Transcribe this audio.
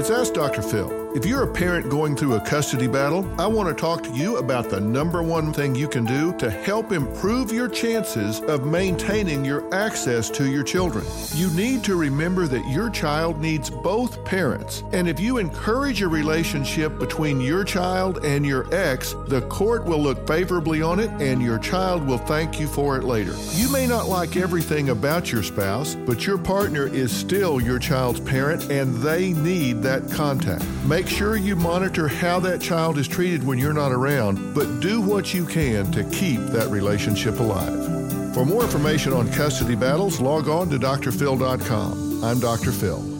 It's Ask Dr. Phil. If you're a parent going through a custody battle, I want to talk to you about the number one thing you can do to help improve your chances of maintaining your access to your children. You need to remember that your child needs both parents, and if you encourage a relationship between your child and your ex, the court will look favorably on it and your child will thank you for it later. You may not like everything about your spouse, but your partner is still your child's parent and they need that contact. Make sure you monitor how that child is treated when you're not around, but do what you can to keep that relationship alive. For more information on custody battles, log on to drphil.com. I'm Dr. Phil.